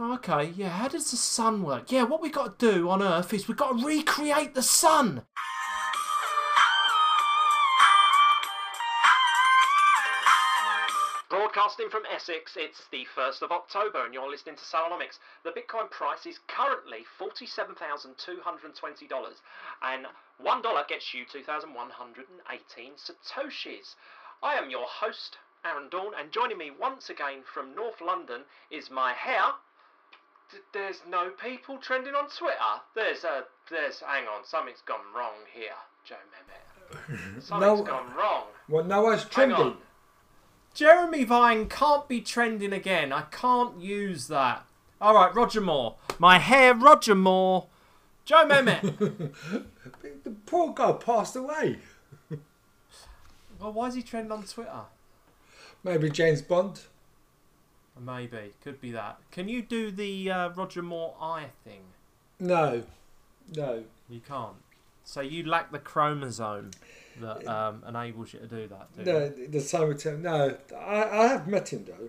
Okay, yeah. How does the sun work? Yeah, what we got to do on Earth is we've got to recreate the sun. Broadcasting from Essex, it's the 1st of October and you're listening to Salonomics. The Bitcoin price is currently $47,220 and $1 gets you 2,118 Satoshis. I am your host, Aaron Dawn, and joining me once again from North London is my hair. D- there's no people trending on Twitter. There's a, there's, hang on, something's gone wrong here, Joe Mehmet. Something's No. gone wrong. Well, no one's trending. Jeremy Vine can't be trending again. I can't use that. All right, Roger Moore. My hair, Roger Moore. Joe Mehmet. The poor guy passed away. well, why is he trending on Twitter? Maybe James Bond. Maybe. Could be that. Can you do the uh, Roger Moore eye thing? No, no. You can't. So you lack the chromosome that um, enables you to do that, do you? No, the Simon Tim. No, I, I have met him though.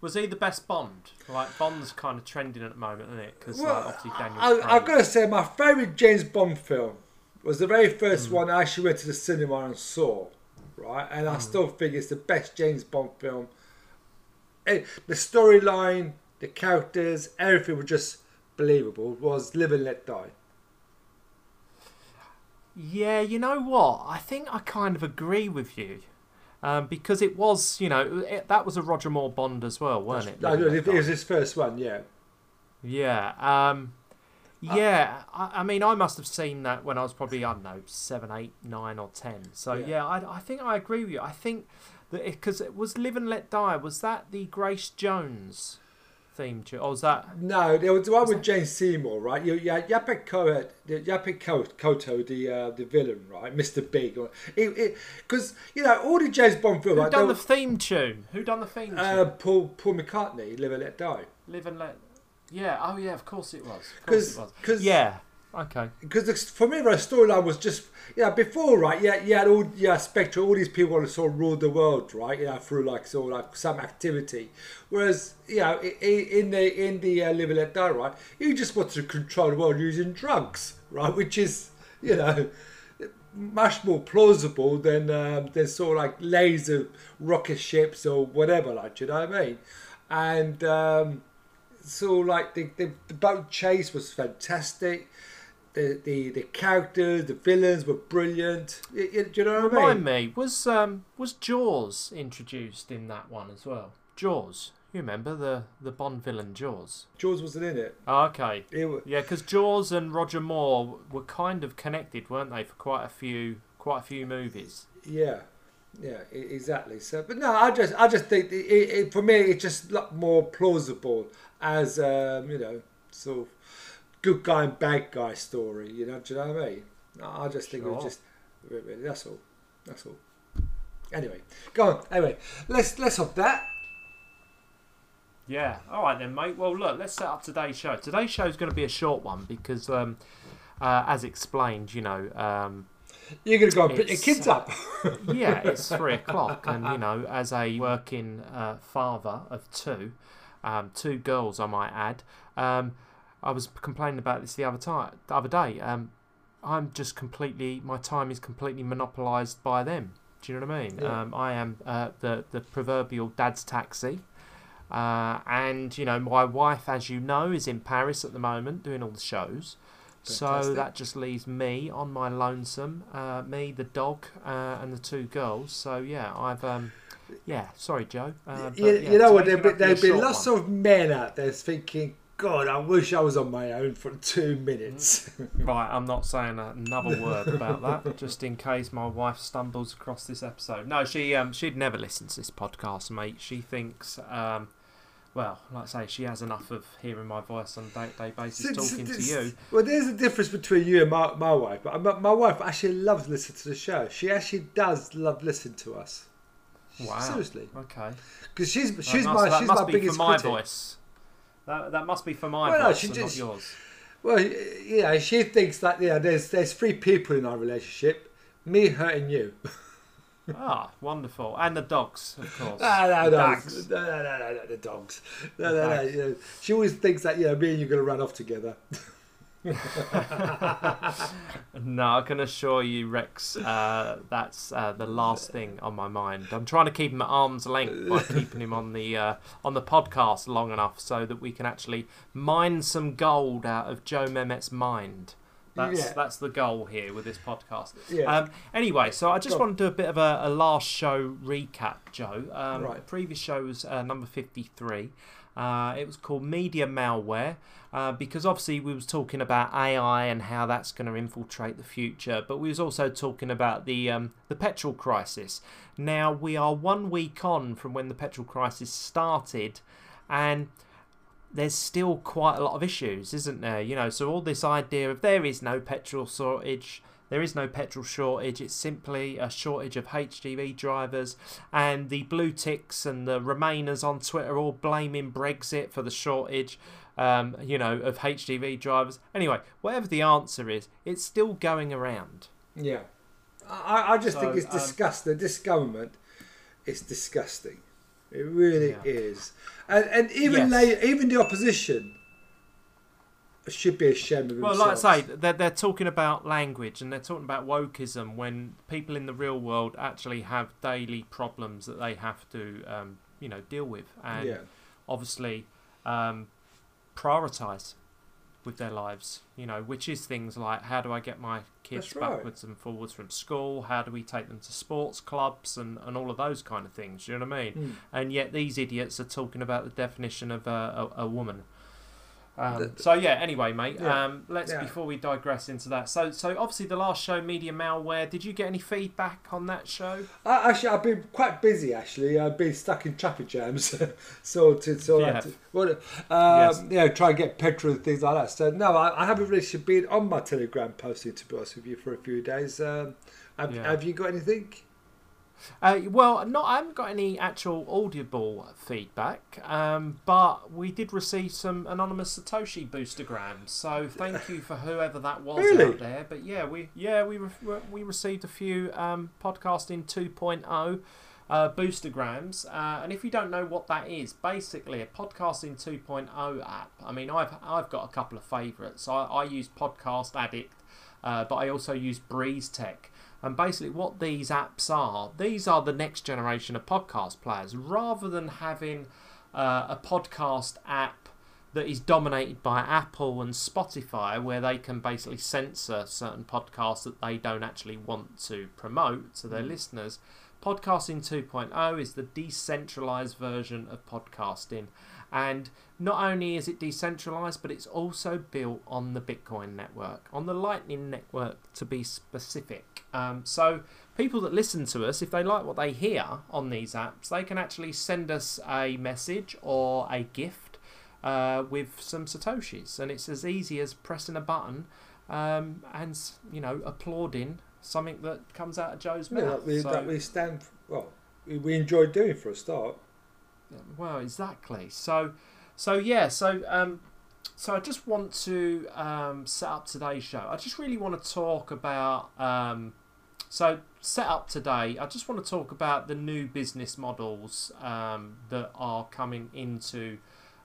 Was he the best Bond? Like, Bond's kind of trending at the moment, isn't it? Because Well, obviously Daniel I, I've got to say, my favourite James Bond film was the very Hmm. first one I actually went to the cinema and saw, right? And Hmm. I still think it's the best James Bond film. The storyline, the characters, everything was just believable. It Was Live and Let Die. Yeah, you know what? I think I kind of agree with you. Um, because it was, you know, it, that was a Roger Moore Bond as well, weren't it? No, no, it was his first one, yeah. Yeah. Um, yeah. I, I mean, I must have seen that when I was probably, I don't know, seven, eight, nine, or ten. So, Yeah. yeah, I, I think I agree with you. I think because it, was Live and Let Die, was that the Grace Jones theme tune? Or was that. No, there was the one with Jane Seymour, right? You, had Yaphet Kotto, the Kotto, the uh, the villain, right? Mr. Big, because you know all the James Bond films. Who done the were- theme tune? Who done the theme tune? uh, Paul Paul McCartney, Live and Let Die. Live and Let. Yeah. Oh, yeah. Of course it was. Because course 'Cause- it was. 'cause- Yeah. Okay. Because for me, the storyline was just yeah. Before, right? Yeah, you had all yeah Spectre, all these people sort of rule the world, right? Know, through like sort of like some activity. Whereas you know, in the in the uh, Live and Let Die, right? You just want to control the world using drugs, right? Which is you know much more plausible than um, than sort of like laser rocket ships or whatever. Like, you know what I mean? And um, so like the, the, the boat chase was fantastic. The, the the characters, the villains were brilliant. Y- y- do you know what I Remind mean? me, was um was Jaws introduced in that one as well? Jaws. You remember the the Bond villain Jaws? Jaws wasn't in it. Oh, okay. It wa- Yeah, because Jaws and Roger Moore were kind of connected, weren't they, for quite a few quite a few movies? yeah, yeah, exactly. So, but no, I just I just think it, it, it, for me it's just a lot more plausible as um, you know sort of good guy and bad guy story. You know, do you know what I mean? I just think it was just that's all. That's all. Anyway, go on. Anyway, let's let's off that. Yeah. All right then, mate. Well, look, let's set up today's show. Today's show is going to be a short one because, um, uh, as explained, you know, um, You're gonna go and pick your kids uh, up. yeah, it's three o'clock, and you know, as a working uh, father of two, um, two girls, I might add, um, I was complaining about this the other time, the other day. Um, I'm just completely, my time is completely monopolised by them. Do you know what I mean? Yeah. Um, I am uh, the the proverbial dad's taxi. Uh, and you know, my wife, as you know, is in Paris at the moment doing all the shows. So that just leaves me on my lonesome, uh, me, the dog, uh, and the two girls. So yeah, I've um, yeah, sorry, Joe. Uh, you, yeah, you know what? There'd be, be lots one. of men out there thinking, "God, I wish I was on my own for two minutes." Right, I'm not saying another word about that, just in case my wife stumbles across this episode. No, she um, she'd never listen to this podcast, mate. She thinks um, well, like I say, she has enough of hearing my voice on a day-to-day basis talking to you. Well, there's a difference between you and my, my wife. But my, my wife actually loves listening to the show. She actually does love listening to us. Wow. Seriously, Okay. because she's That she's must, my she's my biggest for my critic. voice. That, that must be for my Well, no, she and just- not yours. Well, know, she thinks that yeah, there's there's three people in our relationship: me, her, and you. Ah, wonderful. And the dogs, of course. Ah, no, no, Dogs. no, no, no, no, no, the dogs. No, no, no. You know, she always thinks that you know me and you're going to run off together. No, I can assure you, Rex, uh, that's uh, the last thing on my mind. I'm trying to keep him at arm's length by keeping him on the uh, on the podcast long enough so that we can actually mine some gold out of Joe Mehmet's mind. That's Yeah. that's the goal here with this podcast. Yeah. Um, anyway, so I just want to do a bit of a, a last show recap, Joe. Um, Right. Previous show was uh, number 53. Uh, it was called Media Malware uh, because obviously we was talking about AI and how that's going to infiltrate the future, but we was also talking about the um, the petrol crisis. Now we are one week on from when the petrol crisis started, and there's still quite a lot of issues, isn't there? You know, so all this idea of there is no petrol shortage, there is no petrol shortage, it's simply a shortage of HGV drivers, and the blue ticks and the Remainers on Twitter all blaming Brexit for the shortage. Um, you know, of HGV drivers. Anyway, whatever the answer is, it's still going around. Yeah, I, I just So, think it's um, disgusting. This government is disgusting. It really Yeah. is, and and even Yes. they, even the opposition should be ashamed of Well, like I say, they're, they're talking about language and they're talking about wokeism when people in the real world actually have daily problems that they have to, um, you know, deal with and yeah, obviously um, prioritize with their lives. You know, which is things like how do I get my kids That's right. backwards and forwards from school? How do we take them to sports clubs and, and all of those kind of things? You know what I mean? Hmm. and yet these idiots are talking about the definition of a, a, a woman. Um, The- so yeah. Anyway, mate. Yeah. Um, let's Yeah. before we digress into that. So so obviously the last show, media malware. Did you get any feedback on that show? I, actually, I've been quite busy. Actually, I've been stuck in traffic jams, so to so Yeah. to, well, um, Yes. yeah, try and get petrol and things like that. So no, I, I haven't really been on my Telegram posting to be honest with you for a few days. Um, have, Yeah. have you got anything? Uh, well, not. I haven't got any actual audible feedback, um, but we did receive some anonymous Satoshi boostergrams. So thank you for whoever that was Really? out there. But yeah, we yeah we re- we received a few um, podcasting 2.0 uh, boostergrams. Uh, and if you don't know what that is, basically a podcasting 2.0 app. I mean, I've I've got a couple of favourites. I, I use Podcast Addict, uh, but I also use Breeze Tech. And basically, what these apps are, these are the next generation of podcast players. Rather than having uh, a podcast app that is dominated by Apple and Spotify, where they can basically censor certain podcasts that they don't actually want to promote to their listeners, Podcasting 2.0 is the decentralized version of podcasting. And not only is it decentralized, but it's also built on the Bitcoin network, on the Lightning network to be specific. Um, so, people that listen to us, if they like what they hear on these apps, they can actually send us a message or a gift uh, with some Satoshis. And it's as easy as pressing a button um, and, you know, applauding something that comes out of Joe's Yeah, mouth. that we, So- that we stand. Well, we, we enjoy doing for a start. Well, exactly. So, so yeah. So, um, so I just want to um, set up today's show. I just really want to talk about. Um, so, set up today. I just want to talk about the new business models um, that are coming into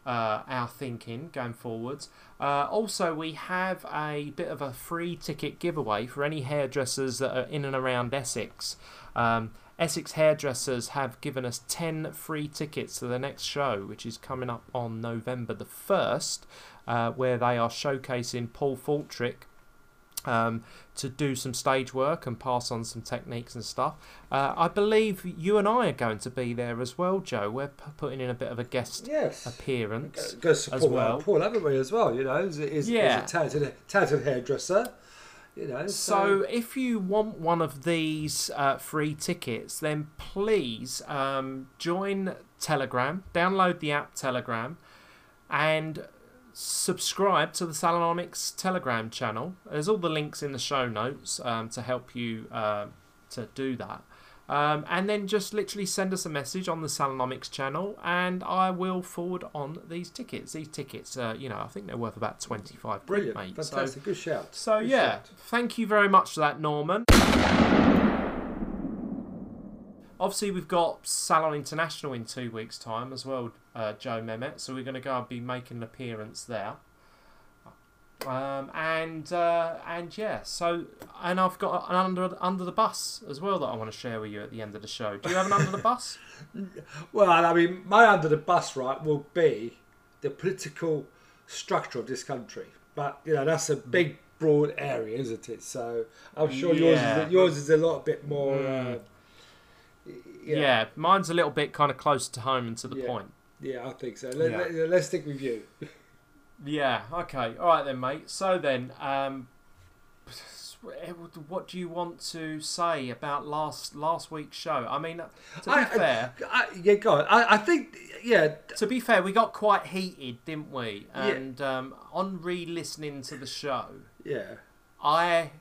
uh, our thinking going forwards. Uh, also, we have a bit of a free ticket giveaway for any hairdressers that are in and around Essex. Um, Essex Hairdressers have given us 10 free tickets to the next show, which is coming up on November the 1st, uh, where they are showcasing Paul Faltrick um, to do some stage work and pass on some techniques and stuff. Uh, I believe you and I are going to be there as well, Joe. We're p- putting in a bit of a guest Yes. appearance. Go support as well. Paul, haven't we, as well? You know, he's, he's, Yeah. he's a talented, talented hairdresser. You know, So, if you want one of these uh, free tickets, then please um, join Telegram, download the app Telegram, and subscribe to the Salonomics Telegram channel. There's all the links in the show notes um, to help you uh, to do that. Um, and then just literally send us a message on the Salonomics channel, and I will forward on these tickets. These tickets, uh, you know, I think they're worth about twenty-five brilliant, mate. So- fantastic, good shout. so Good yeah, shout. thank you very much for that, Norman. obviously we've got Salon International in two weeks' time as well, uh, Joe Mehmet. So we're going to go and be making an appearance there. Um, and uh, and yeah, so and I've got an under under the bus as well that I want to share with you at the end of the show. Do you have an under the bus? Well, I mean, my under the bus right will be the political structure of this country, but you know that's a big, broad area, isn't it? So I'm sure Yeah. yours is, yours is a lot bit more. Mm. Uh, Yeah. mine's a little bit kind of closer to home and to the Yeah. point. yeah, I think so. Let, Yeah. let, let's stick with you. Yeah. Okay. All right then, mate. So then, um, what do you want to say about last last week's show? I mean, to be I- I- fair, I, yeah, go on. I, I think, yeah, to be fair, we got quite heated, didn't we? Yeah. And um, on re-listening to the show, yeah. I,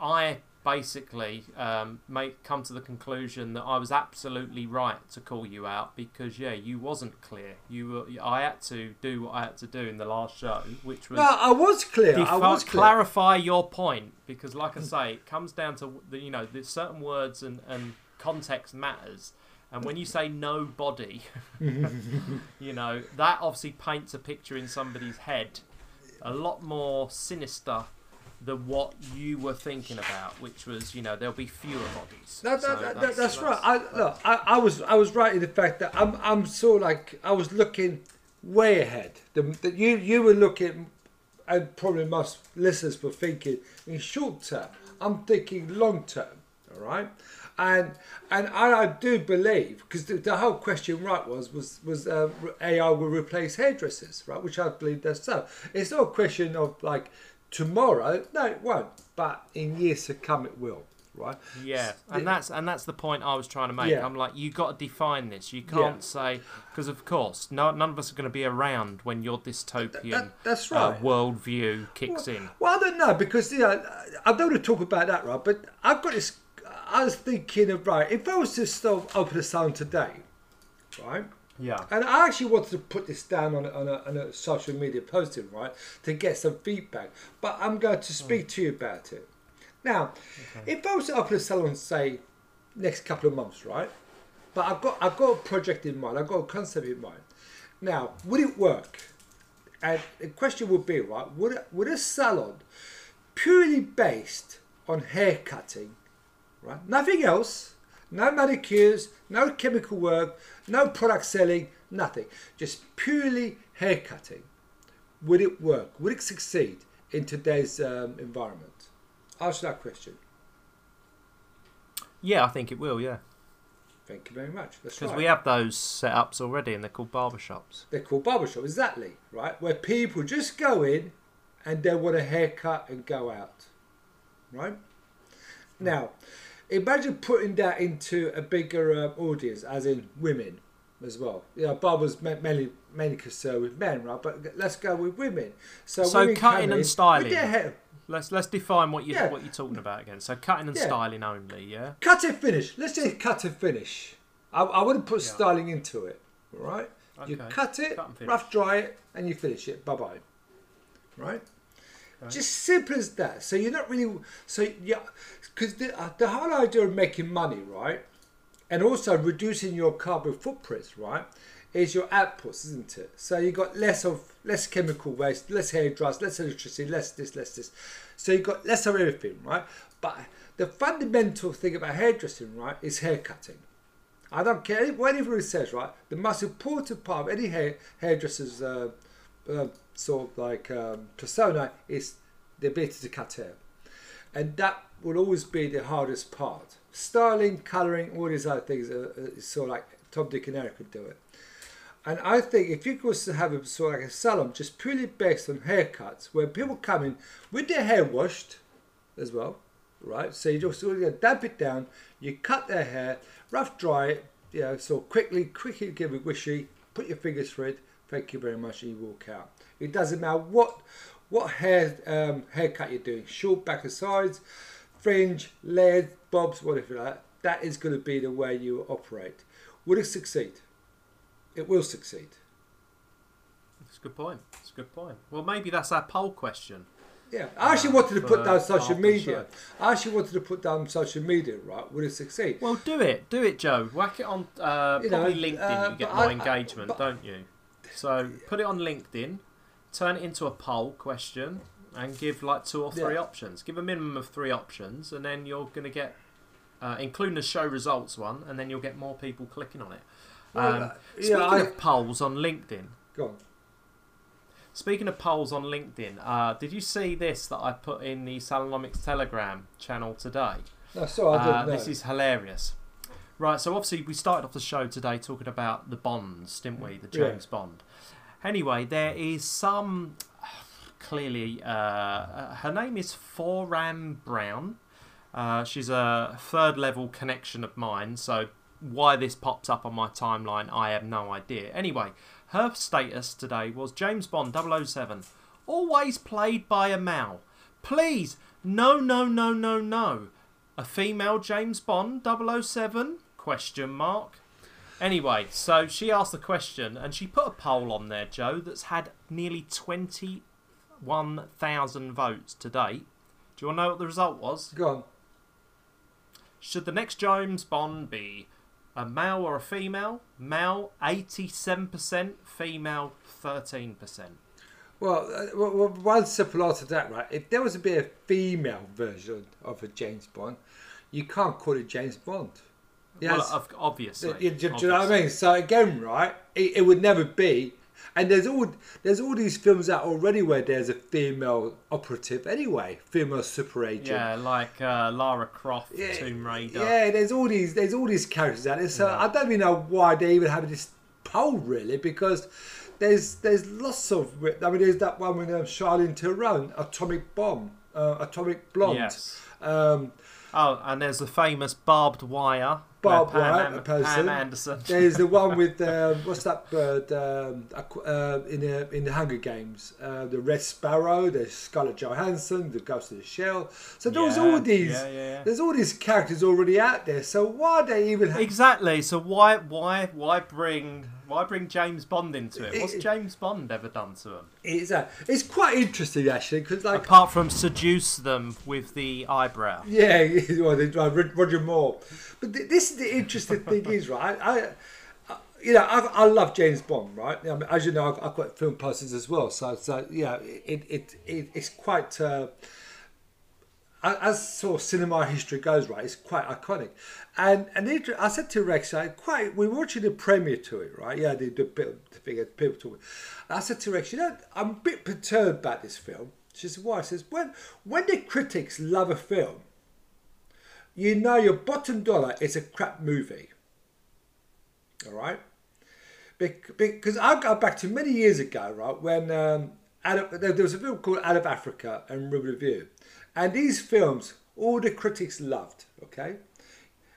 I basically um, make come to the conclusion that I was absolutely right to call you out because yeah, you wasn't clear. You were, I had to do what I had to do in the last show, which was No, I was clear. I was clear. clarify your point because, like I say, it comes down to the you know there's certain words and and context matters. And when you say nobody, you know that obviously paints a picture in somebody's head a lot more sinister than what you were thinking about, which was you know there'll be fewer bodies. No, no, So no, no, that's, right. that's- I, look, I, I was I was right in the fact that I'm I'm sort of like I was looking way ahead. The, you you were looking, and probably most listeners were thinking in short term. I'm thinking long term. All right, and and I, I do believe because the, the whole question right was was was uh, AI will replace hairdressers, right? Which I believe that's so. It's not a question of like tomorrow. No, it won't. But in years to come, it will. Right. Yeah, and that's and that's the point I was trying to make. Yeah. I'm like, you got to define this. You can't say because, of course, no, none of us are going to be around when your dystopian That- that's uh, right. worldview kicks in. Well, I don't know because you know I don't want to talk about that, right? But I've got this. I was thinking of right. If I was to still open a salon today, right? Yeah, And I actually wanted to put this down on a, on, a, on a social media posting, right, to get some feedback. But I'm going to speak hmm. to you about it. Now, if I was to open a salon, say, next couple of months, right? But I've got I've got a project in mind. I've got a concept in mind. Now, would it work? And the question would be, right? Would would a salon purely based on hair cutting, right? Nothing else. No manicures, no chemical work, no product selling, nothing. Just purely hair cutting. Would it work? Would it succeed in today's um, environment? Answer that question. yeah, I think it will. Yeah, Thank you very much. That's because we have those setups already, and they're called barbershops. They're called barbershop, exactly, right? Where people just go in and they want a haircut and go out, right? Now, imagine putting that into a bigger uh, audience, as in women as well. You know, barbers ma- mainly mainly concerned with men, right? But let's go with women. So, So women cutting and in styling. hair, Let's let's define what you Yeah. what you're talking about again. So cutting and Yeah. styling only. Yeah. cut and finish. Let's say cut and finish. I, I wouldn't put Yeah. styling into it, right? You cut it, Cut rough dry it, and you finish it. Bye bye. Right? Just simple as that. So you're not really so yeah, because the uh, the whole idea of making money, right, and also reducing your carbon footprints, right, is your outputs, isn't it? So you got less of less chemical waste, less hair dryers, less electricity, less this, less this. So you got less of everything, right? But the fundamental thing about hairdressing, right, is hair cutting. I don't care what anybody says, right? The most important part of any hair, hairdresser's uh, uh, sort of like um, persona is the ability to cut hair. And that will always be the hardest part. Styling, colouring, all these other things are, are sort of like Tom, Dick and could do it. And I think if you was to have a sort of like a salon just purely based on haircuts, where people come in with their hair washed as well, right? So you just sort of damp it down, you cut their hair, rough dry it, you know, so quickly, quickly give it wishy, put your fingers through it, thank you very much, and you walk out. It doesn't matter what what hair um, haircut you're doing, short back and sides, fringe, layered, bobs, whatever like that. That is going to be the way you operate. Will it succeed? It will succeed. That's a good point. That's a good point. Well, maybe that's our poll question. Yeah, I actually uh, wanted to put down social media. I actually wanted to put down social media, right? Would it succeed? Well, do it, do it, Joe. Whack it on uh, You know, probably LinkedIn. uh, you get more I- I- engagement, but- don't you? So put it on LinkedIn, turn it into a poll question, and give like two or three Yeah. options. Give a minimum of three options, and then you're going to get, uh, including the show results one, and then you'll get more people clicking on it. Well, Um, uh, yeah, speaking I- of polls on LinkedIn, Go on. Speaking of polls on LinkedIn, uh, did you see this that I put in the Salonomics Telegram channel today? No, I Uh, didn't know. this is hilarious. Right, so obviously we started off the show today talking about the Bonds, didn't we? The Yeah. James Bond. Anyway, there is some clearly. Uh, uh, her name is Foram Brown. Uh, she's a third level connection of mine, so why this pops up on my timeline, I have no idea. Anyway, her status today was James Bond 007, always played by a male. Please, no, no, no, no, no. A female James Bond 007? Question mark. Anyway, so she asked the question and she put a poll on there, Joe, that's had nearly 21,000 votes to date. Do you want to know what the result was? Go on. Should the next James Bond be a male or a female? Male 87%, female 13%. Well, uh, well, well, one simple answer to that, right? If there was to be a female version of a James Bond, you can't call it James Bond. Well, Yes. of- obviously. Do, you- do you know what I mean? So again, right? It, it would never be. And there's all there's all these films out already where there's a female operative anyway, female super agent. Yeah, like uh, Lara Croft, Yeah, Tomb Raider. Yeah, there's all these there's all these characters out there. So I don't even know why they even have this poll really because there's there's lots of I mean there's that one with um, Charlene Theron, Atomic Bomb, uh, Atomic Blonde. Yes. Um, Oh, and there's the famous Barb Wire. Where Pam wire, Am- a person. Pam Anderson. there's the one with um, what's that bird um, uh, in the in the Hunger Games? Uh, the Red Sparrow, there's Scarlett Johansson, the Ghost of the Shell. So there's Yeah, all these yeah, yeah, there's all these characters already out there. So why they even have Exactly. So why why why bring why bring James Bond into it? What's It- James Bond ever done to him? It's, uh, it's quite interesting actually because like Apart from seduce them with the eyebrow. yeah, well, they Rod- Roger Moore. But th- this is the interesting thing is right. I, I you know I, I love James Bond right. I mean, as you know I've, I've got film posters as well. So so yeah it it, it it's quite. Uh, as sort of cinema history goes, right, it's quite iconic. And and I said to Rex, I quite we were watching the premiere to it, right? Yeah, the, the the thing people. I said to Rex, you know, I'm a bit perturbed about this film. She said, why? I says, when when the critics love a film, you know your bottom dollar is a crap movie. All right, because I go back to many years ago, right, when um, out of, there was a film called Out of Africa and Review, and these films all the critics loved. Okay,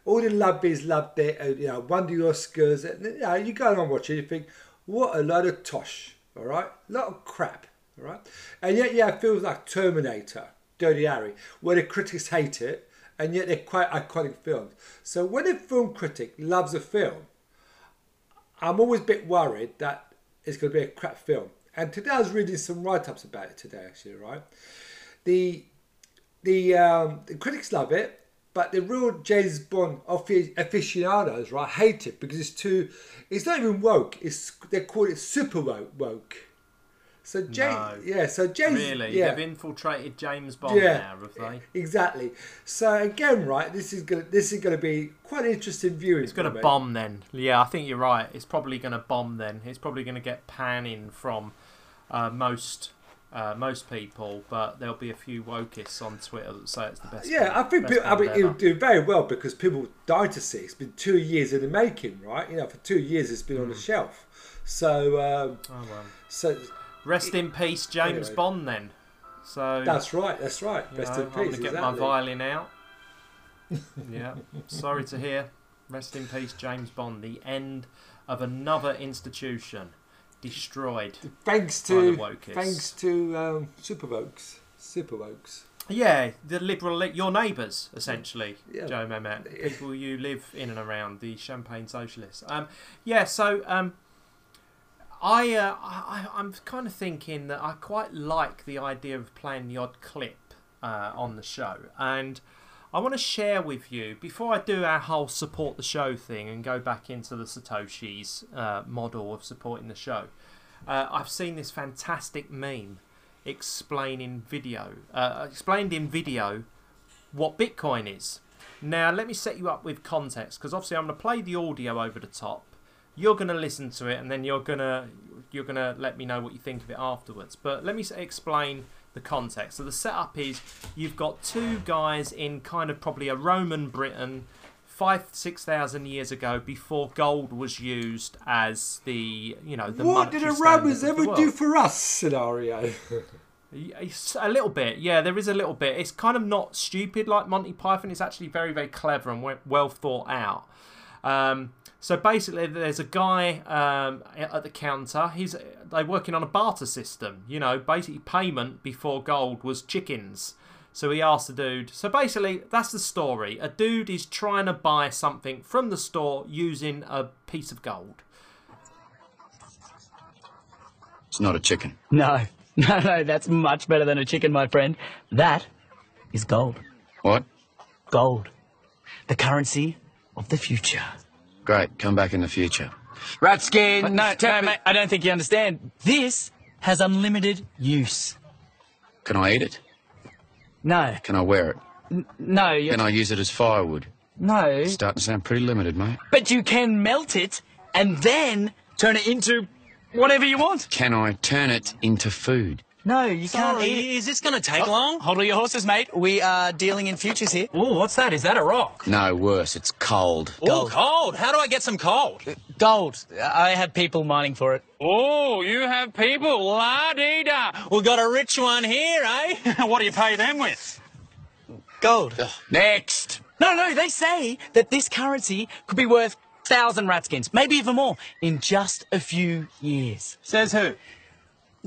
all the lobbies loved it. uh, You know, won the Oscars. And, you know, you go and watch it, you think, what a load of tosh. All right, a lot of crap. All right, and yet yeah, it feels like Terminator, Dirty Harry, where the critics hate it, and yet they're quite iconic films. So when a film critic loves a film, I'm always a bit worried that it's going to be a crap film. And today I was reading some write-ups about it today, actually, right? The the um, the critics love it, but the real James Bond aficionados, right, hate it because it's too. It's not even woke. It's they call it super woke. woke. So James, No. yeah. So James, Really? yeah. They've infiltrated James Bond Yeah, now, have they? exactly. So again, right, this is gonna this is gonna be quite an interesting viewing. It's to me. bomb then. Yeah, I think you're right. It's probably going to bomb then. It's probably going to get panning from uh, most uh, most people, but there'll be a few wokists on Twitter that say it's the best. Yeah, I think people, I mean, it would do very well because people died to see it. It's been two years in the making, right? You know, for two years it's been on Hmm. the shelf. So, um, Oh, well. so Rest in peace, James Anyway. Bond. Then. So that's right. That's right. Rest know, in I'm going to get my violin out. yeah, sorry to hear. Rest in peace, James Bond. The end of another institution destroyed. Thanks by the to thanks to um, super vokes. Yeah, the liberal, your neighbours, essentially, Yeah. Joe Mehmet, people you live in and around the Champagne Socialists. Um, yeah, so um, I, uh, I I'm kind of thinking that I quite like the idea of playing the odd clip uh, on the show, and I want to share with you before I do our whole support the show thing and go back into the Satoshi's uh, model of supporting the show. Uh, I've seen this fantastic meme explaining video, uh, explained in video what Bitcoin is. Now, let me set you up with context because obviously I'm going to play the audio over the top. You're going to listen to it and then you're going to you're going to let me know what you think of it afterwards. But let me explain the context. So the setup is you've got two guys in kind of probably a Roman Britain, five six thousand years ago, before gold was used as the you know the what did the Romans ever do for us? Scenario. a little bit, yeah. There is a little bit. It's kind of not stupid like Monty Python. It's actually very, very clever and well thought out. Um, so basically, there's a guy um, at the counter. He's they're working on a barter system. You know, basically payment before gold was chickens. So he asked the dude. So basically, that's the story. A dude is trying to buy something from the store using a piece of gold. It's not a chicken. No, no, no. That's much better than a chicken, my friend. That is gold. What? Gold. The currency of the future. Great. Come back in the future. Ratskin! No, no, mate, I don't think you understand. This has unlimited use. Can I eat it? No. Can I wear it? N- no, you Can I use it as firewood? No. Starting to sound pretty limited, mate. But you can melt it and then turn it into whatever you want. Can I turn it into food? No, you can't Sorry, eat it. is this going to take long? Hold on your horses, mate. We are dealing in futures here. Oh, what's that? Is that a rock? No, worse. It's cold. Oh, Gold. cold. How do I get some cold? Gold. I have people mining for it. Oh, you have people. La dee da. We've got a rich one here, eh? what do you pay them with? Gold. Next! No, no, they say that this currency could be worth thousand ratskins, maybe even more, in just a few years. Says who?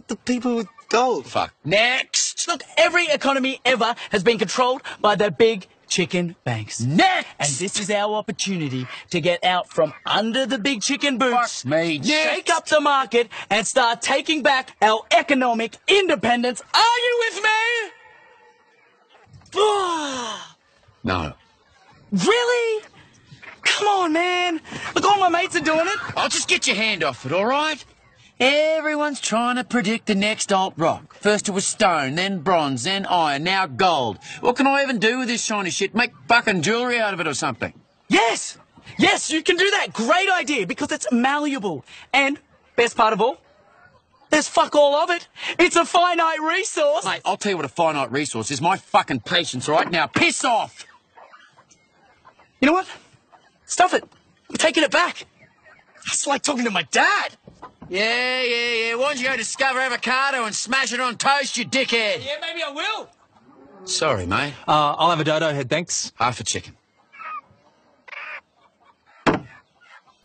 The people with gold. Fuck. Next! Look, every economy ever has been controlled by the big chicken banks. Next! And this is our opportunity to get out from under the big chicken boots, Fuck me. shake up the market, and start taking back our economic independence. Are you with me? No. really? Come on, man. Look, all my mates are doing it. I'll just get your hand off it, alright? Everyone's trying to predict the next alt rock. First it was stone, then bronze, then iron, now gold. What can I even do with this shiny shit? Make fucking jewellery out of it or something? Yes, yes, you can do that. Great idea because it's malleable. And, best part of all, there's fuck all of it. It's a finite resource. Mate, I'll tell you what a finite resource is. My fucking patience, right? Now piss off! You know what? Stuff it. I'm taking it back. It's like talking to my dad. Yeah, yeah, yeah. Why don't you go discover avocado and smash it on toast, you dickhead? Yeah, maybe I will. Sorry, mate. Uh, I'll have a dodo head, thanks. Half a chicken.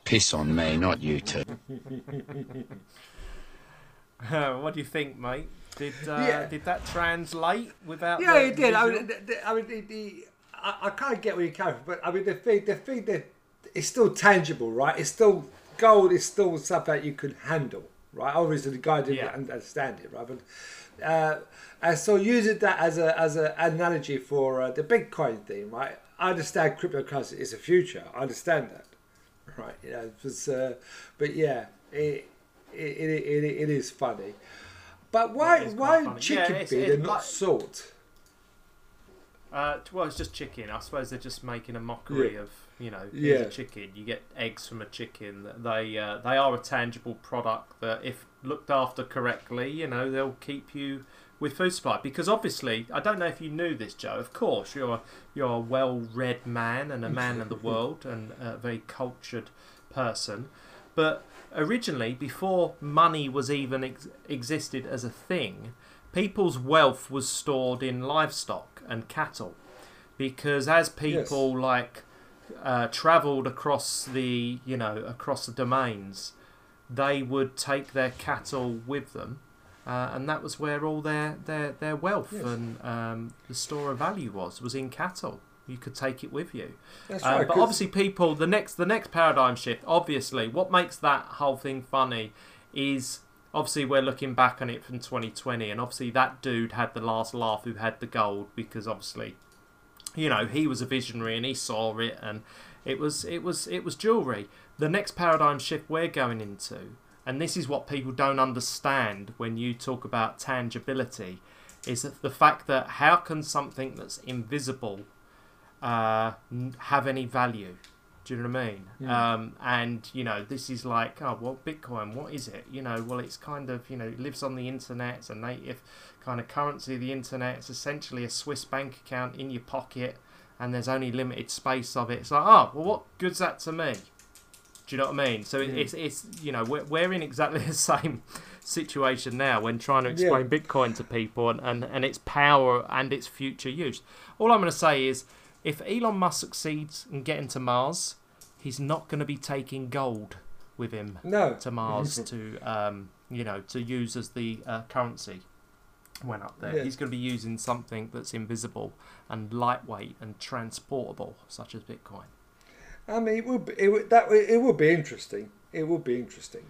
Piss on me, not you two. what do you think, mate? Did uh, Yeah. did that translate without? Yeah, it did. I mean, the, the, I mean, the, the, I, I kind of get where you're coming from, but I mean, the thing, the thing that it's still tangible, right? It's still gold. is still something that you can handle, right? Obviously, the guy didn't Yeah. understand it, right? But uh, and so using that as a as an analogy for uh, the Bitcoin thing, right? I understand cryptocurrency is a future. I understand that, right? You know, it was, uh, but yeah, it it, it, it, it is funny. But why it is quite why funny. chicken Yeah, feed and not like- salt? Uh, well, it's just chicken. I suppose they're just making a mockery Yeah. of you know, Yeah. a chicken. You get eggs from a chicken. They uh, they are a tangible product that, if looked after correctly, you know, they'll keep you with food supply. Because obviously, I don't know if you knew this, Joe. Of course, you're a, you're a well-read man and a man of the world and a very cultured person. But originally, before money was even ex- existed as a thing, people's wealth was stored in livestock and cattle. Because as people like uh, travelled across the you know across the domains, they would take their cattle with them, uh, and that was where all their their, their wealth Yes. and um, the store of value was was in cattle. You could take it with you. That's Uh, right. but 'cause- obviously, people the next the next paradigm shift. Obviously, what makes that whole thing funny is obviously we're looking back on it from 2020, and obviously that dude had the last laugh who had the gold because obviously, you know, he was a visionary and he saw it, and it was it was it was jewelry. The next paradigm shift we're going into, and this is what people don't understand when you talk about tangibility, is that the fact that how can something that's invisible uh, have any value? Do you know what I mean? Um, and you know, this is like, oh, well, Bitcoin, what is it? You know, well, it's kind of, you know, it lives on the internet. It's a native kind of currency of the internet. It's essentially a Swiss bank account in your pocket, and there's only limited space of it. It's like, oh, well, what good's that to me? Do you know what I mean? So it, it's it's you know we're, we're in exactly the same situation now when trying to explain Bitcoin to people and, and, and its power and its future use. All I'm going to say is if Elon Musk succeeds in getting to Mars, he's not going to be taking gold with him No. to Mars to um, you know to use as the uh, currency when up there. Yeah. He's going to be using something that's invisible and lightweight and transportable, such as Bitcoin. I mean, it would be, it would, that it would be interesting. It would be interesting.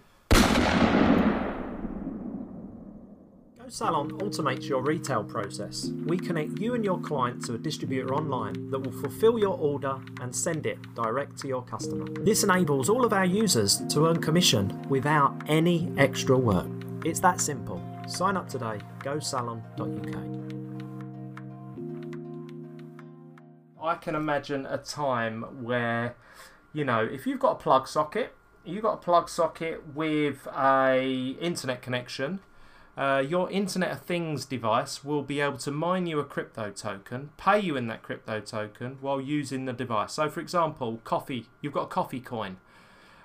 GoSalon automates your retail process. We connect you and your client to a distributor online that will fulfill your order and send it direct to your customer. This enables all of our users to earn commission without any extra work. It's that simple. Sign up today, gosalon.uk. I can imagine a time where, you know, if you've got a plug socket, you've got a plug socket with a internet connection. Uh, your Internet of Things device will be able to mine you a crypto token, pay you in that crypto token while using the device. So, for example, coffee, you've got a coffee coin,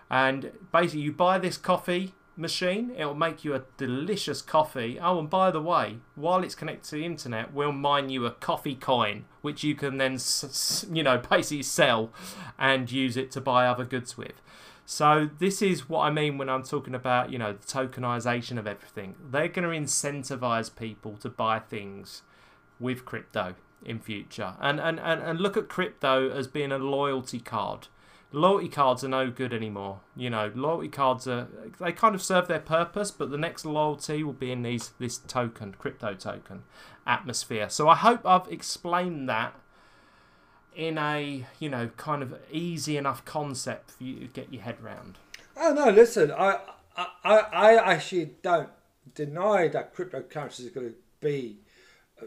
and basically you buy this coffee machine, it'll make you a delicious coffee. Oh, and by the way, while it's connected to the internet, we'll mine you a coffee coin, which you can then, you know, basically sell and use it to buy other goods with. So this is what I mean when I'm talking about, you know, the tokenization of everything. They're going to incentivize people to buy things with crypto in future. And, and, and, and look at crypto as being a loyalty card. Loyalty cards are no good anymore. You know, loyalty cards are they kind of serve their purpose, but the next loyalty will be in these this token, crypto token atmosphere. So I hope I've explained that in a, you know, kind of easy enough concept for you to get your head round. Oh no, listen, I I, I actually don't deny that cryptocurrency is going to be,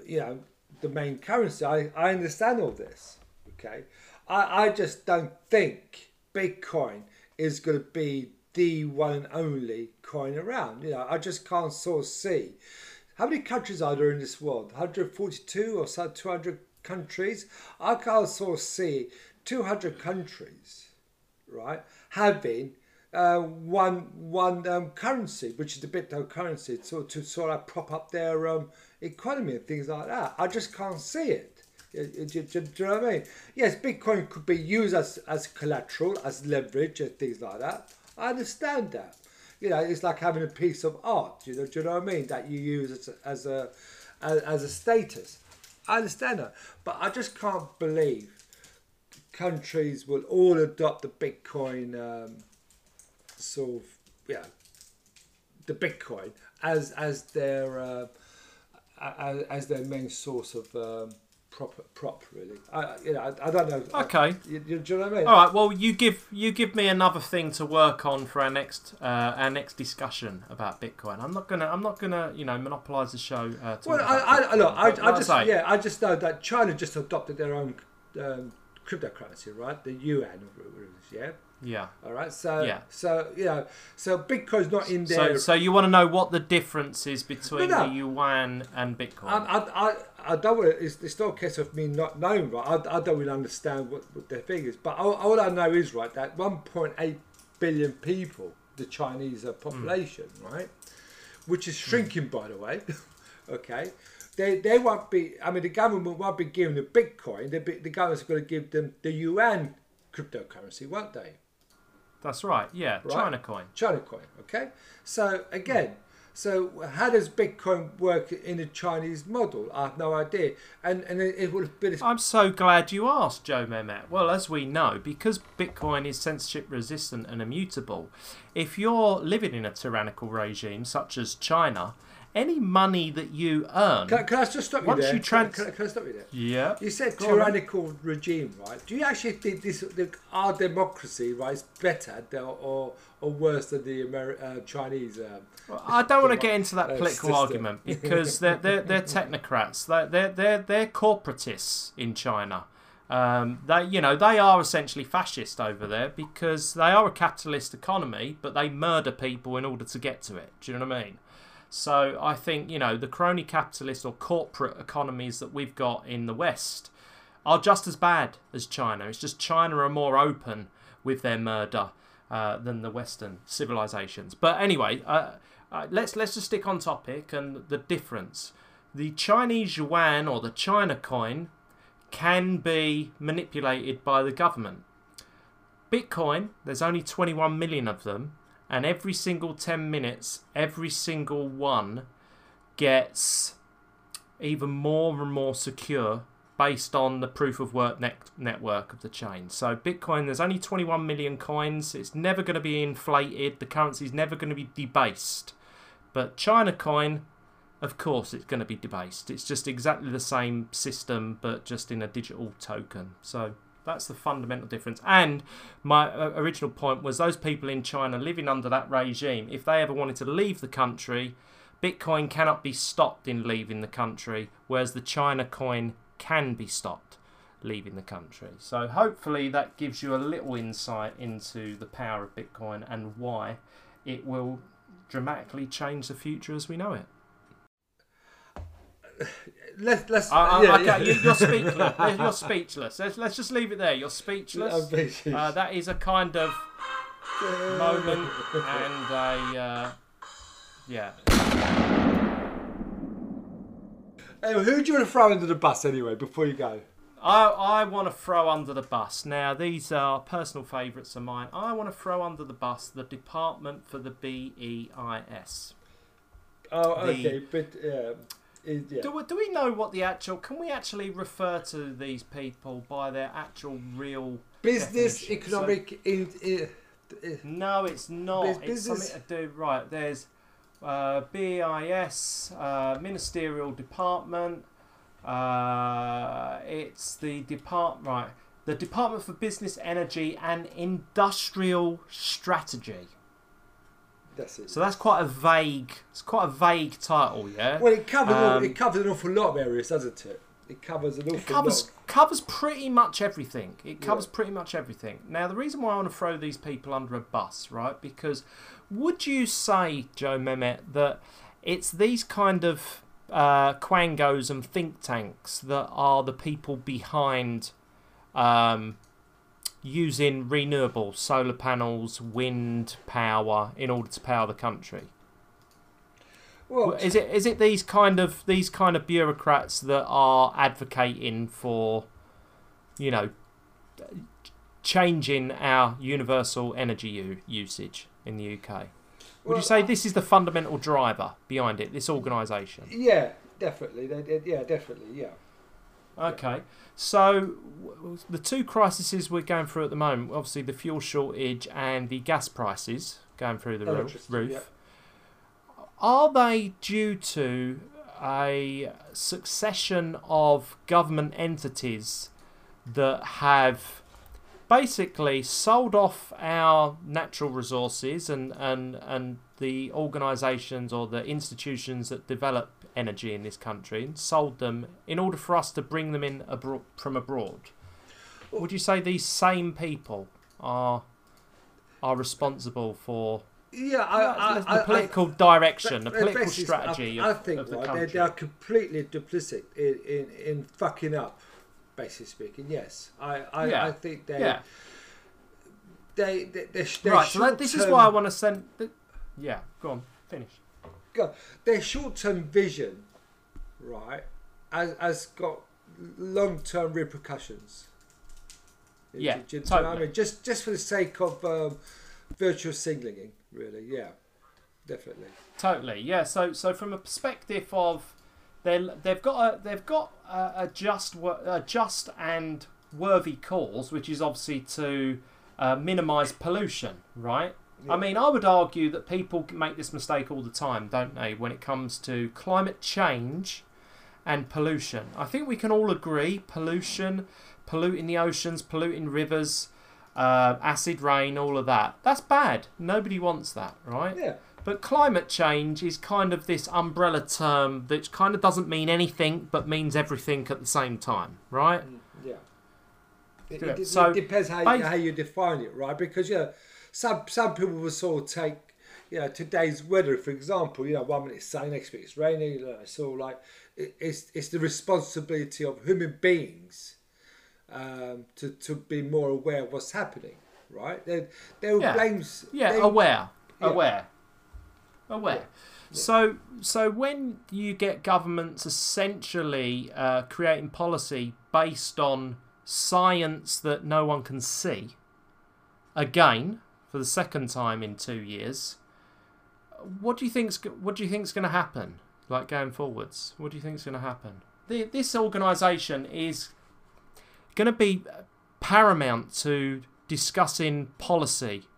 you know, the main currency. I, I understand all this. Okay, I I just don't think Bitcoin is going to be the one and only coin around. You know, I just can't sort of see. How many countries are there in this world? 142 or so, 200 countries? I can't sort see 200 countries right, having uh, one one um, currency, which is the Bitcoin currency, so to sort of prop up their um, economy and things like that. I just can't see it. Do, do- do- do you know what I mean? Yes, Bitcoin could be used as, as collateral, as leverage, and things like that. I understand that. You know, it's like having a piece of art. You know, do you know what I mean? That you use as as a as a status. I understand that, but I just can't believe countries will all adopt the Bitcoin um, sort of yeah the Bitcoin as as their uh, as, as their main source of um, prop prop really. I you know I, I don't know. Okay. You, you, do you know what I mean? All right. Well, you give you give me another thing to work on for our next uh, our next discussion about Bitcoin. I'm not gonna I'm not gonna you know monopolize the show. Uh, Well, I, I, look, I, I I just yeah, I just know that China just adopted their own um, cryptocurrency, right? The yuan, or whatever it is, yeah. Yeah. All right, so Yeah. so you know, so Bitcoin's not in there. So, so you want to know what the difference is between No, no. the yuan and Bitcoin? I, I, I, I don't. want- It's, it's not a case of me not knowing, right? I, I don't really understand what, what their thing is, but all, all I know is right that 1.8 billion people, the Chinese uh, population, right, which is shrinking by the way. okay, they they won't be. I mean, the government won't be giving the Bitcoin. The, the government's going to give them the yuan cryptocurrency, won't they? That's right. Yeah, Right. China coin. China coin. Okay, so again, So how does Bitcoin work in a Chinese model? I have no idea. And and it, it would have been. I'm so glad you asked, Joe Mehmet. Well, as we know, because Bitcoin is censorship resistant and immutable, if you're living in a tyrannical regime such as China, any money that you earn. Can, can I just stop you Once there? you trans- can, can, can I stop you there? yeah. You said Go on tyrannical regime, right? Do you actually think this the, our democracy right is better or or worse than the Ameri- uh, Chinese? Um, I don't want to get into that uh, political system? argument because they're they're, they're technocrats. They're they're they're, they're corporatists in China. Um, they you know they are essentially fascist over there because they are a capitalist economy, but they murder people in order to get to it. Do you know what I mean? So I think you know the crony capitalist or corporate economies that we've got in the West are just as bad as China. It's just China are more open with their murder uh, than the Western civilizations. But anyway, uh, uh, let's let's just stick on topic and the difference. The Chinese yuan or the China coin can be manipulated by the government. Bitcoin, there's only 21 million of them, and every single 10 minutes, every single one gets even more and more secure based on the proof of work net- network of the chain. So Bitcoin, there's only 21 million coins. It's never going to be inflated. The currency is never going to be debased. But China coin, of course, it's going to be debased. It's just exactly the same system, but just in a digital token. So that's the fundamental difference. And my uh, original point was those people in China living under that regime, if they ever wanted to leave the country, Bitcoin cannot be stopped in leaving the country, whereas the China coin can be stopped leaving the country. So hopefully that gives you a little insight into the power of Bitcoin and why it will dramatically change the future as we know it. Let's let's. I, yeah, okay, yeah. you, you're speechless. You're speechless. Let's, let's just leave it there. You're speechless. Uh, that is a kind of moment and a uh, yeah. Hey, who do you want to throw under the bus anyway? Before you go. I, I want to throw under the bus. Now, these are personal favourites of mine. I want to throw under the bus the Department for the BEIS. Oh, The- okay, but um, yeah. Do, we- do we know what the actual. Can we actually refer to these people by their actual real. business, definition? So- economic, in, in, No, it's not. It's business- something to do. Right, there's uh, BIS, uh, Ministerial Department. Uh, it's the department. Right, the Department for Business, Energy and Industrial Strategy. That's it. So that's quite a vague. It's quite a vague title, yeah. well, it covers Um, it covers an awful lot of areas, doesn't it? It covers an awful It covers lot. covers pretty much everything. It covers Yeah. pretty much everything. Now, the reason why I want to throw these people under a bus, right? Because would you say, Joe Mehmet, that it's these kind of uh, quangos and think tanks that are the people behind um, using renewables, solar panels, wind power in order to power the country? Well, Is it is it these kind of these kind of bureaucrats that are advocating for, you know, changing our universal energy u- usage in the UK? Would Well, you say this is the fundamental driver behind it? This organisation. yeah, definitely. They, they, yeah, definitely. Yeah. Okay, so the two crises we're going through at the moment, obviously the fuel shortage and the gas prices going through the roo- roof. yeah. Are they due to a succession of government entities that have basically sold off our natural resources and, and, and the organisations or the institutions that develop energy in this country and sold them in order for us to bring them in abro- from abroad? Would you say these same people are are responsible for Yeah, I, I, the I, political direction, the political strategy I, of, I think of the right, they, country? they are completely duplicit in, in, in fucking up, basically speaking. Yes, I, I, Yeah. I think they, yeah. they, they, they, they Right. So that, this is why I want to send. th- Yeah. Go on. Finish. Go- their short-term vision, right, has, has got long-term repercussions. Yeah, Do- do what I mean? Just just for the sake of um, virtual signaling, really. Yeah, definitely. Totally, yeah. So, so from a perspective of they they've got a they've got a, a just a just and worthy cause, which is obviously to uh, minimise pollution, right? I mean, I would argue that people make this mistake all the time, don't they, when it comes to climate change and pollution. I think we can all agree pollution, polluting the oceans, polluting rivers, uh, acid rain, all of that. That's bad. Nobody wants that, right? Yeah. But climate change is kind of this umbrella term that kind of doesn't mean anything but means everything at the same time, right? Yeah. It, Yeah, it- it so depends how, how you define it, right? Because, you know, some, some people will sort of take, you know, today's weather, for example, you know, one minute it's sunny, next minute it's raining, you know, it's all like, it, it's, it's the responsibility of human beings um, to, to be more aware of what's happening, right? They, they'll Yeah. blame... Yeah, they- aware, yeah. aware, aware. So, so when you get governments essentially uh, creating policy based on science that no one can see, again for the second time in two years, what do you think's what do you think's going to happen? Like going forwards, what do you think's going to happen? The, this organisation is going to be paramount to discussing policy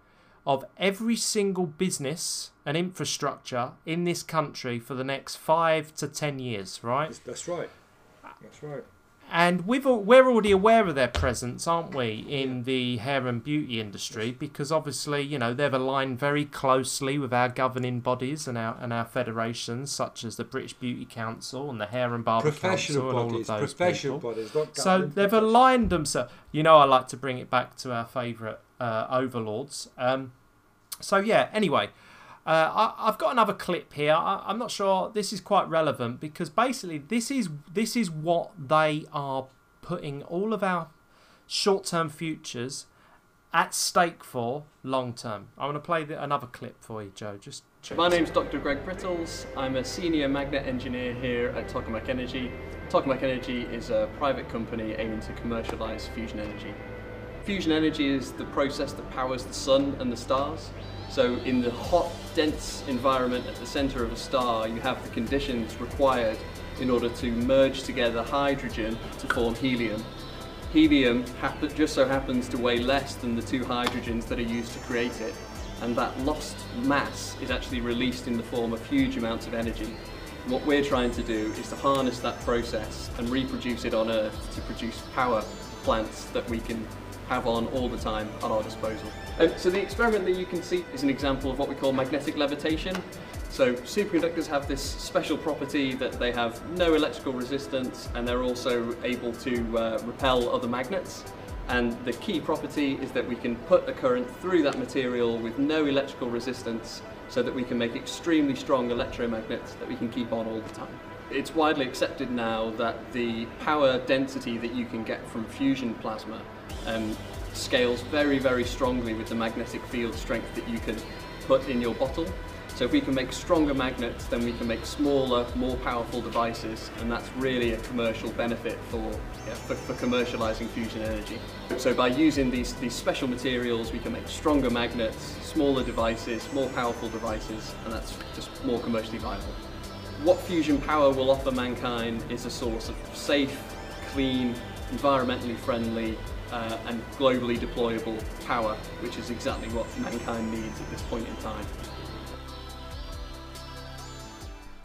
of every single business and infrastructure in this country for the next five to ten years, right? That's right. That's right. And we've we're already aware of their presence, aren't we, in the hair and beauty industry? Because obviously, you know, they've aligned very closely with our governing bodies and our and our federations, such as the British Beauty Council and the Hair and Barber Professional Council, and all of those professional people. bodies, not So they've aligned themselves. You know, I like to bring it back to our favourite uh, overlords. Um, so yeah. Anyway, uh, I, I've got another clip here. I, I'm not sure this is quite relevant because basically this is this is what they are putting all of our short-term futures at stake for long-term. I'm going to play the, another clip for you, Joe. Just check. My name's Dr. Greg Brittles. I'm a senior magnet engineer here at Tokamak Energy. Tokamak Energy is a private company aiming to commercialise fusion energy. Fusion energy is the process that powers the sun and the stars. So, in the hot, dense environment at the centre of a star, you have the conditions required in order to merge together hydrogen to form helium. Helium just so happens to weigh less than the two hydrogens that are used to create it, and that lost mass is actually released in the form of huge amounts of energy. What we're trying to do is to harness that process and reproduce it on Earth to produce power plants that we can have on all the time at our disposal. Um, so the experiment that you can see is an example of what we call magnetic levitation. So superconductors have this special property that they have no electrical resistance and they're also able to uh, repel other magnets. And the key property is that we can put a current through that material with no electrical resistance so that we can make extremely strong electromagnets that we can keep on all the time. It's widely accepted now that the power density that you can get from fusion plasma um, scales very, very strongly with the magnetic field strength that you can put in your bottle. So if we can make stronger magnets, then we can make smaller, more powerful devices, and that's really a commercial benefit for, yeah, for, for commercializing fusion energy. So by using these, these special materials, we can make stronger magnets, smaller devices, more powerful devices, and that's just more commercially viable. What fusion power will offer mankind is a source of safe, clean, environmentally friendly, uh, and globally deployable power, which is exactly what mankind needs at this point in time.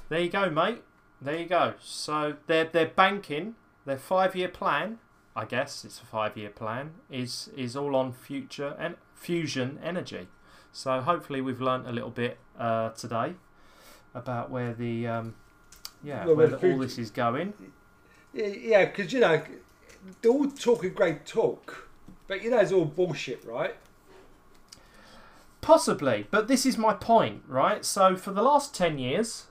There you go, mate. There you go. So they're they're banking their five year plan. I guess it's a five year plan. Is is all on future and fusion energy. So hopefully we've learnt a little bit uh, today about where the um, yeah Well, where the, all this is going. Yeah, yeah, because you know they're all talking great talk, but you know it's all bullshit, right? Possibly, but this is my point, right? So for the last 10 years,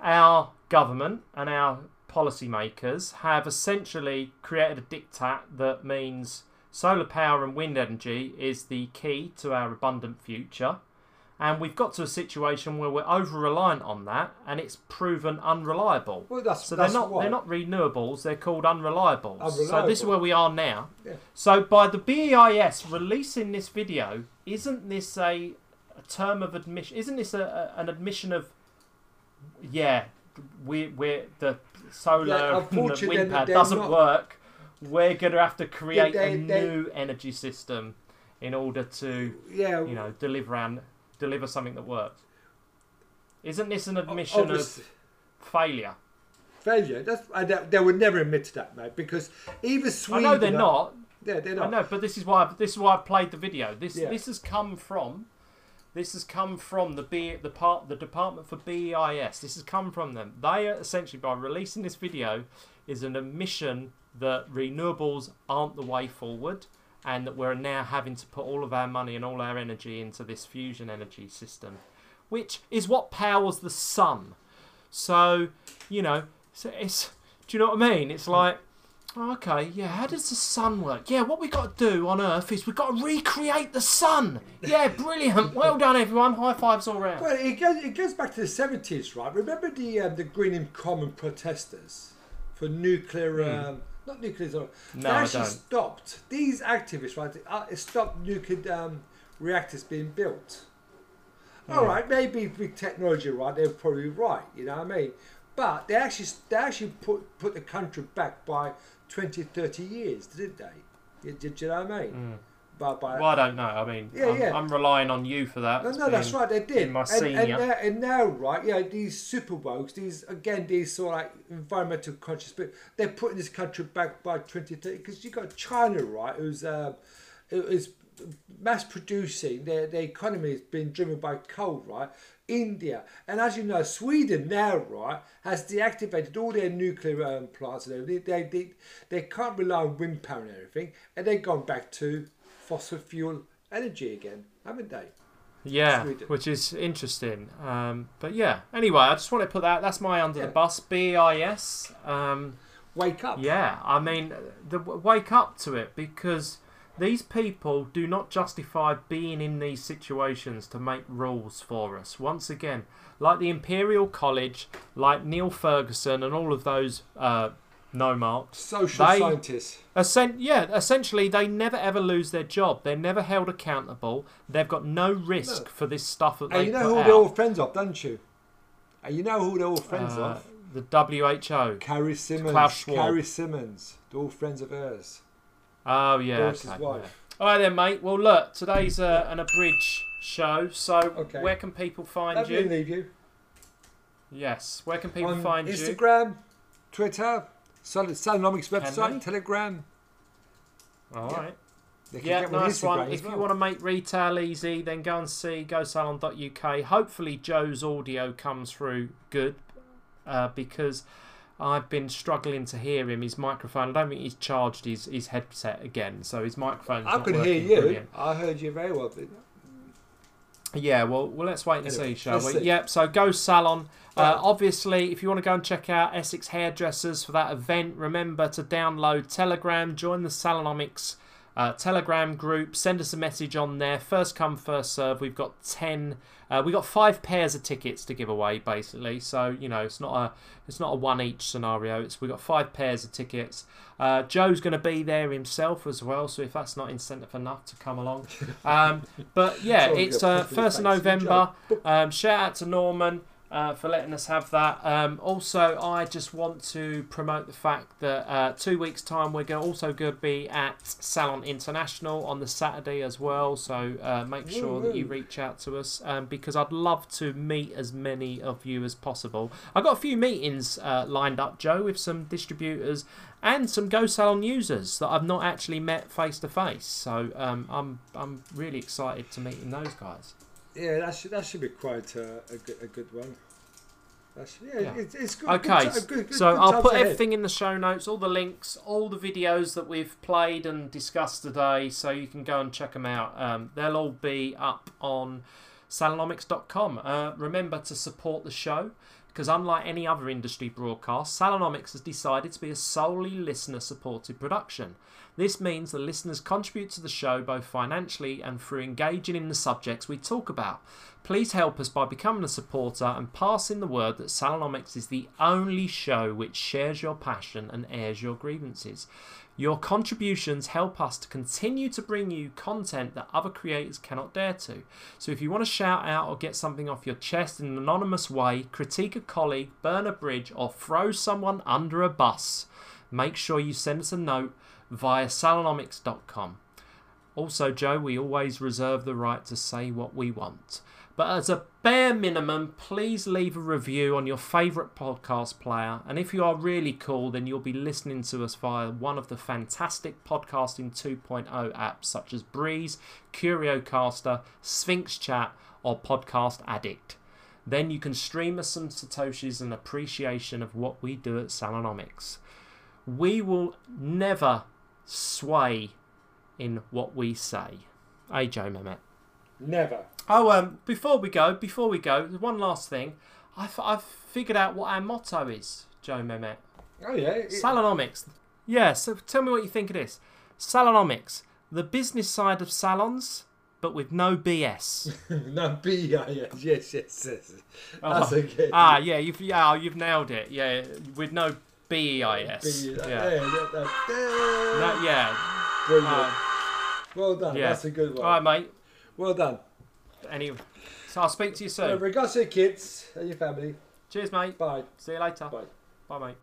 our government and our policymakers have essentially created a diktat that means solar power and wind energy is the key to our abundant future. And we've got to a situation where we're over reliant on that and it's proven unreliable. Well, that's- so that's they're not they're not renewables, they're called unreliables. So this is where we are now. Yeah. So by the BEIS releasing this video, isn't this a, a term of admission? Isn't this a, a, an admission of? Yeah, we we the solar Yeah, and the wind pad doesn't not- work. We're gonna have to create they- a they- new energy system in order to Yeah, you know deliver and deliver something that works. Isn't this an admission obviously- of failure? failure. That's I, they, would never admit to that, mate. Because even I know they're not. Yeah, they're not. I know, but this is why I've, this is why I played the video. This Yeah. this has come from this has come from the B the part the Department for BEIS. This has come from them. They are essentially by releasing this video is an admission that renewables aren't the way forward and that we're now having to put all of our money and all our energy into this fusion energy system, which is what powers the sun. So, you know, so it's do you know what I mean? It's like Okay, yeah, how does the sun work? Yeah, what we got to do on Earth is we've got to recreate the sun. Yeah, brilliant. Well done, everyone. High fives all round. Well, it goes, it goes back to the seventies, right? Remember the um, the Greenham Common protesters for nuclear, um, not nuclear. Hmm. No, they actually stopped these activists, right? they, uh, stopped nuclear um, reactors being built. Hmm. All right, maybe with technology, right? They're probably right. You know what I mean? But they actually they actually put put the country back by 20, 30 years, didn't they? You, did you know what I mean? By, by. Well, I don't know. I mean, Yeah, I'm, yeah. I'm relying on you for that. No, no, that's right. They did. my and, senior. and, now, and now, right? Yeah, these super wokes, these again, these sort of like environmental conscious, but they're putting this country back by 2030 because you got China, right? Who's who is mass producing. Their their economy is being driven by coal, right? India, and as you know, Sweden now, right, has deactivated all their nuclear um, plants and everything. They, they they can't rely on wind power and everything, and they've gone back to fossil fuel energy again, haven't they? Yeah, Sweden. which is interesting. Um, but yeah, anyway, I just want to put that. That's my under Yeah. the bus. BIS. Um, Wake up. Yeah, I mean, the wake up to it because these people do not justify being in these situations to make rules for us. Once again, like the Imperial College, like Neil Ferguson, and all of those uh, no marks. Social they, scientists. Essen- yeah, essentially, they never ever lose their job. They're never held accountable. They've got no risk for this stuff that they And you know who out. they're all friends of, don't you? And you know who they're all friends Uh, of? the WHO. Carrie Symonds. Klaus Schwab. Carrie Symonds. They're all friends of hers. Oh yeah. Boris's okay, wife. yeah. All right then, mate. Well, look, today's uh, an abridged show. So, Okay. where can people find Let me you? leave you. Yes, where can people On find you? Instagram, Twitter, Sol- Salonomics website, Telegram. All right. Yeah, get me on nice one. If you want to make retail easy, then go and see gosalon.uk. Hopefully, Joe's audio comes through good uh, because I've been struggling to hear him. His microphone, I don't think he's charged his, his headset again, so his microphone's I could hear you. brilliant. I heard you very well. Yeah, well, well, let's wait and Anyway, see, shall we? see. Yep. So go salon. Uh, obviously, if you want to go and check out Essex Hairdressers for that event, remember to download Telegram, join the Salonomics uh, Telegram group, send us a message on there. First come, first serve. We've got ten. Uh, we got five pairs of tickets to give away, basically. So you know, it's not a it's not a one each scenario. It's we got five pairs of tickets. Uh, Joe's going to be there himself as well. So if that's not incentive enough to come along, um, but yeah, it's uh, put it in first of. November. Um, shout out to Norman uh, for letting us have that. Um, also, I just want to promote the fact that uh, two weeks' time we're also going to be at Salon International on the Saturday as well. So uh, make sure that you reach out to us um, because I'd love to meet as many of you as possible. I've got a few meetings uh, lined up, Joe, with some distributors and some Go Salon users that I've not actually met face to face. So um, I'm I'm really excited to meeting those guys. Yeah, that should, that should be quite uh, a, good, a good one. That's, yeah, Yeah. It's, it's good. Okay, good, good, so I'll put everything in the show notes, all the links, all the videos that we've played and discussed today, so you can go and check them out. Um, they'll all be up on salonomics.com. Uh, remember to support the show because, unlike any other industry broadcast, Salonomics has decided to be a solely listener supported production. This means the listeners contribute to the show both financially and through engaging in the subjects we talk about. Please help us by becoming a supporter and passing the word that Salonomics is the only show which shares your passion and airs your grievances. Your contributions help us to continue to bring you content that other creators cannot dare to. So if you want to shout out or get something off your chest in an anonymous way, critique a colleague, burn a bridge, or throw someone under a bus, make sure you send us a note via salonomics.com. Also, Joe, we always reserve the right to say what we want. But as a bare minimum, please leave a review on your favourite podcast player. And if you are really cool, then you'll be listening to us via one of the fantastic Podcasting 2.0 apps such as Breez, CurioCaster, Sphinx Chat, or Podcast Addict. Then you can stream us some Satoshis in appreciation of what we do at Salonomics. We will never sway in what we say. Hey, Joe Mehmet. Never. Oh, um, before we go, before we go, one last thing. I've, I've figured out what our motto is, Joe Mehmet. Oh yeah. it- Salonomics. Yeah, so tell me what you think of this. Salonomics, the business side of salons, but with no BS. no B. Yeah, yes, yes, yes. yes. Good. ah, yeah, you've yeah, you've nailed it. Yeah, with no BEIS. Yeah. yeah. that- yeah. Brilliant. Uh, well done. yeah. That's a good one. All right, mate. Well done. Anyway, so I'll speak to you So, soon. regards to your kids and your family. Cheers, mate. Bye. See you later. Bye. Bye, mate.